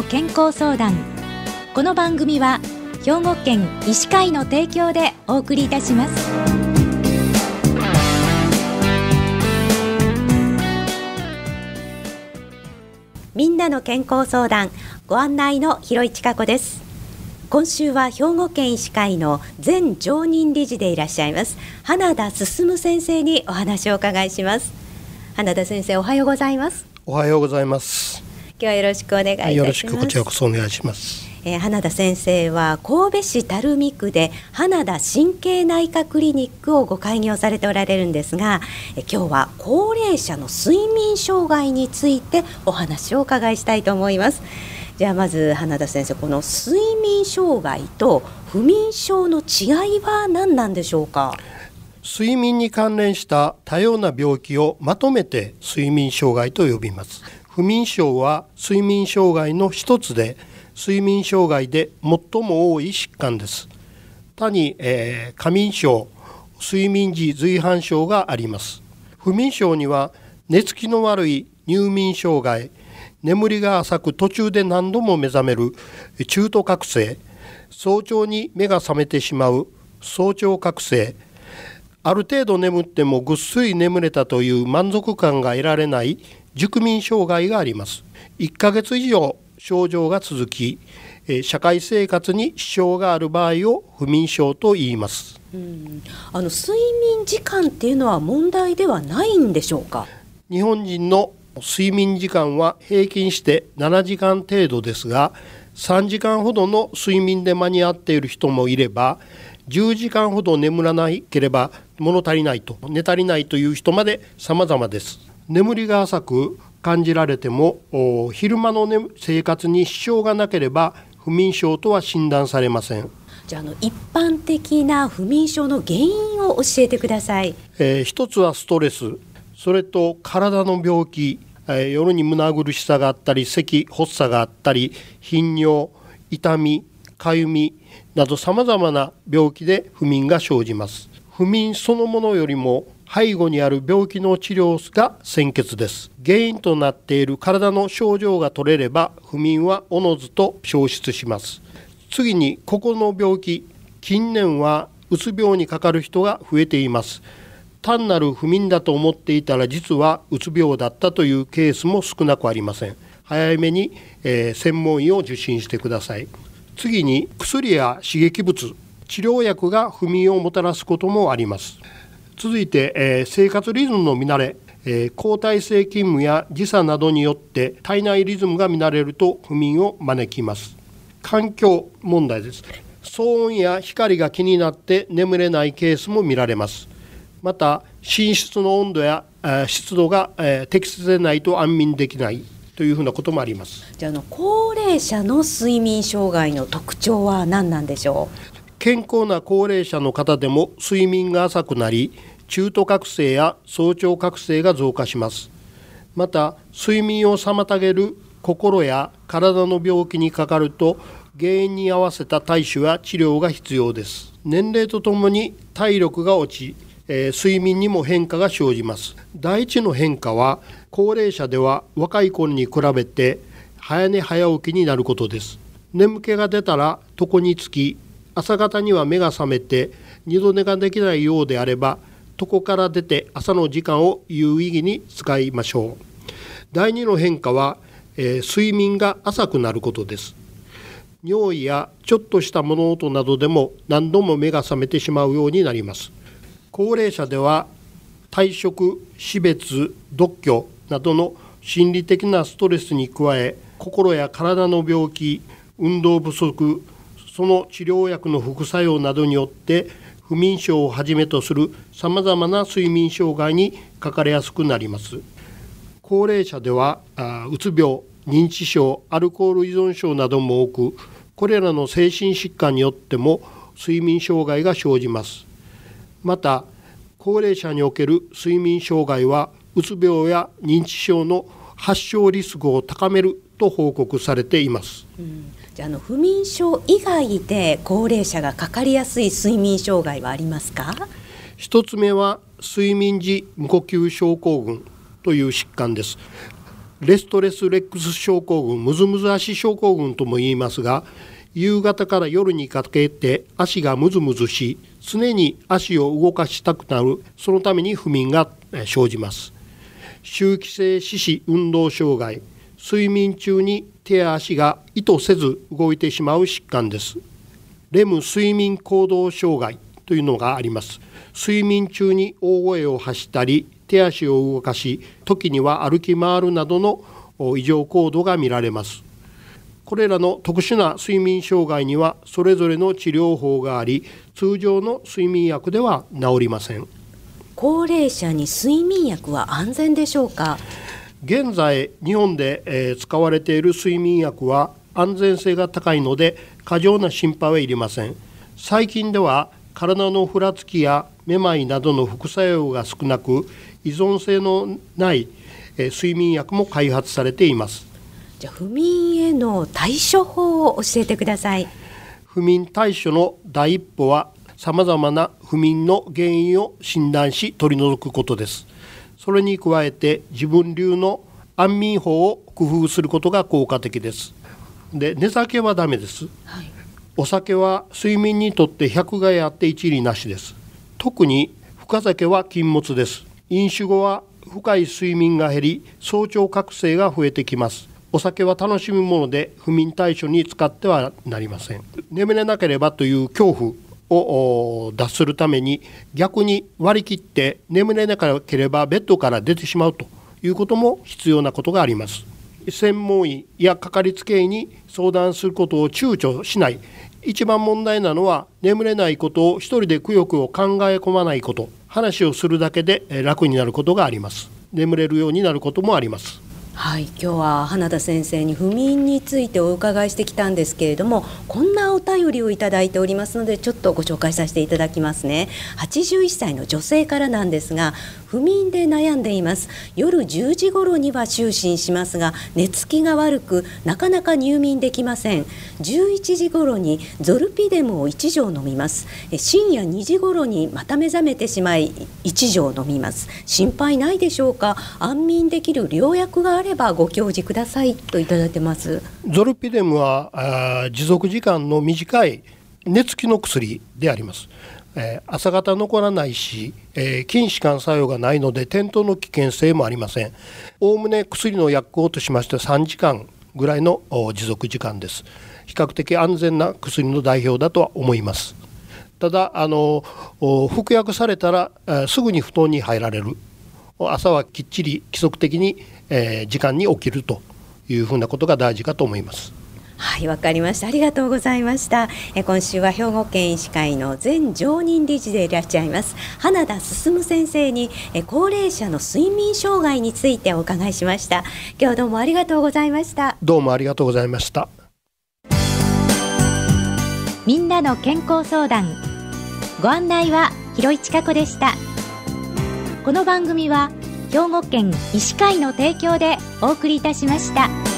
の健康相談。この番組は兵庫県医師会の提供でお送りいたします。みんなの健康相談ご案内の広市加子です。今週は兵庫県医師会の前常任理事でいらっしゃいます花田進先生にお話をお伺いします。花田先生おはようございます。おはようございます。今日はよろしくお願いいたします。よろしくこちらこそお願いします。えー、花田先生は神戸市垂水区で花田神経内科クリニックをご開業されておられるんですが、えー、今日は高齢者の睡眠障害についてお話をお伺いしたいと思います。じゃあまず花田先生この睡眠障害と不眠症の違いは何なんでしょうか？睡眠に関連した多様な病気をまとめて睡眠障害と呼びます不眠症は睡眠障害の一つで睡眠障害で最も多い疾患です。他に、えー、過眠症睡眠時随伴症があります。不眠症には寝つきの悪い入眠障害眠りが浅く途中で何度も目覚める中途覚醒早朝に目が覚めてしまう早朝覚醒。ある程度眠ってもぐっすり眠れたという満足感が得られない熟眠障害があります。1ヶ月以上症状が続き社会生活に支障がある場合を不眠症と言います、うん、あの睡眠時間っていうのは問題ではないんでしょうか？日本人の睡眠時間は平均して7時間程度ですが3時間ほどの睡眠で間に合っている人もいれば10時間ほど眠らなければ物足りないと寝足りないという人まで様々です眠りが浅く感じられても昼間の、ね、生活に支障がなければ不眠症とは診断されません。じゃあの一般的な不眠症の原因を教えてください、えー、一つはストレス。それと体の病気、えー、夜に胸苦しさがあったり咳発作があったり頻尿痛みかゆみなどさまざまな病気で不眠が生じます。不眠そのものよりも背後にある病気の治療が先決です。原因となっている体の症状が取れれば不眠はおのずと消失します。次にここの病気近年はうつ病にかかる人が増えています。単なる不眠だと思っていたら実はうつ病だったというケースも少なくありません。早めに、えー、専門医を受診してください。次に薬や刺激物治療薬が不眠をもたらすこともあります。続いて、えー、生活リズムの乱れ、えー、交代性勤務や時差などによって体内リズムが乱れると不眠を招きます。環境問題です。騒音や光が気になって眠れないケースも見られます。また寝室の温度や、えー、湿度が、えー、適切でないと安眠できないというふうなこともあります。じゃあの高齢者の睡眠障害の特徴は何なんでしょう？健康な高齢者の方でも睡眠が浅くなり中途覚醒や早朝覚醒が増加します。また睡眠を妨げる心や体の病気にかかると原因に合わせた対処や治療が必要です。年齢とともに体力が落ち、えー、睡眠にも変化が生じます。第一の変化は高齢者では若い頃に比べて早寝早起きになることです。眠気が出たら床につき朝方には目が覚めて二度寝ができないようであれば床から出て朝の時間を有意義に使いましょう。第2の変化は、えー、睡眠が浅くなることです。尿意やちょっとした物音などでも何度も目が覚めてしまうようになります。高齢者では退職死別独居などの心理的なストレスに加え心や体の病気運動不足その治療薬の副作用などによって不眠症をはじめとするさまざまな睡眠障害にかかりやすくなります。高齢者ではうつ病認知症アルコール依存症なども多くこれらの精神疾患によっても睡眠障害が生じます。また高齢者における睡眠障害はうつ病や認知症の発症リスクを高めると報告されています、うん。じゃあの不眠症以外で高齢者がかかりやすい睡眠障害はありますか？一つ目は睡眠時無呼吸症候群という疾患です。レストレスレックス症候群ムズムズ足症候群とも言いますが夕方から夜にかけて足がムズムズし常に足を動かしたくなるそのために不眠が生じます周期性四肢運動障害睡眠中に手や足が意図せず動いてしまう疾患です。レム睡眠行動障害というのがあります。睡眠中に大声を発したり手足を動かし時には歩き回るなどの異常行動が見られます。これらの特殊な睡眠障害にはそれぞれの治療法があり通常の睡眠薬では治りません。高齢者に睡眠薬は安全でしょうか？現在日本で、え使われている睡眠薬は安全性が高いので過剰な心配はいりません。最近では体のふらつきやめまいなどの副作用が少なく依存性のない睡眠薬も開発されています。じゃあ不眠への対処法を教えてください。不眠対処の第一歩はさまざまな不眠の原因を診断し取り除くことです。それに加えて自分流の安眠法を工夫することが効果的です。で寝酒はダメです、はい、お酒は睡眠にとって百害あって一理なしです。特に深酒は禁物です。飲酒後は深い睡眠が減り早朝覚醒が増えてきます。お酒は楽しむもので不眠対処に使ってはなりません。眠れなければという恐怖を脱するために逆に割り切って眠れなければベッドから出てしまうということも必要なことがあります。専門医やかかりつけ医に相談することを躊躇しない。一番問題なのは眠れないことを一人でくよくよ考え込まないこと。話をするだけで楽になることがあります。眠れるようになることもあります。はい今日は花田先生に不眠についてお伺いしてきたんですけれどもこんなお便りをいただいておりますのでちょっとご紹介させていただきますね。81歳の女性からなんですが不眠で悩んでいます。夜10時頃には就寝しますが寝つきが悪くなかなか入眠できません。11時頃にゾルピデムを1錠飲みます。深夜2時頃にまた目覚めてしまい1錠飲みます。心配ないでしょうか？安眠できる良薬があればご教示くださいといただいてます。ゾルピデムは持続時間の短い寝つきの薬であります。えー、朝方残らないし、えー、筋弛緩作用がないので転倒の危険性もありません。おおむね薬の薬効としまして3時間ぐらいの持続時間です。比較的安全な薬の代表だとは思います。ただあの服薬されたら、すぐに布団に入られる。朝はきっちり規則的に、えー、時間に起きるというふうなことが大事かと思います。はいわかりました。ありがとうございました。え今週は兵庫県医師会の前常任理事でいらっしゃいます花田進先生にえ高齢者の睡眠障害についてお伺いしました。今日はどうもありがとうございました。どうもありがとうございました。みんなの健康相談。ご案内は広市加子でしたこの番組は兵庫県医師会の提供でお送りいたしました。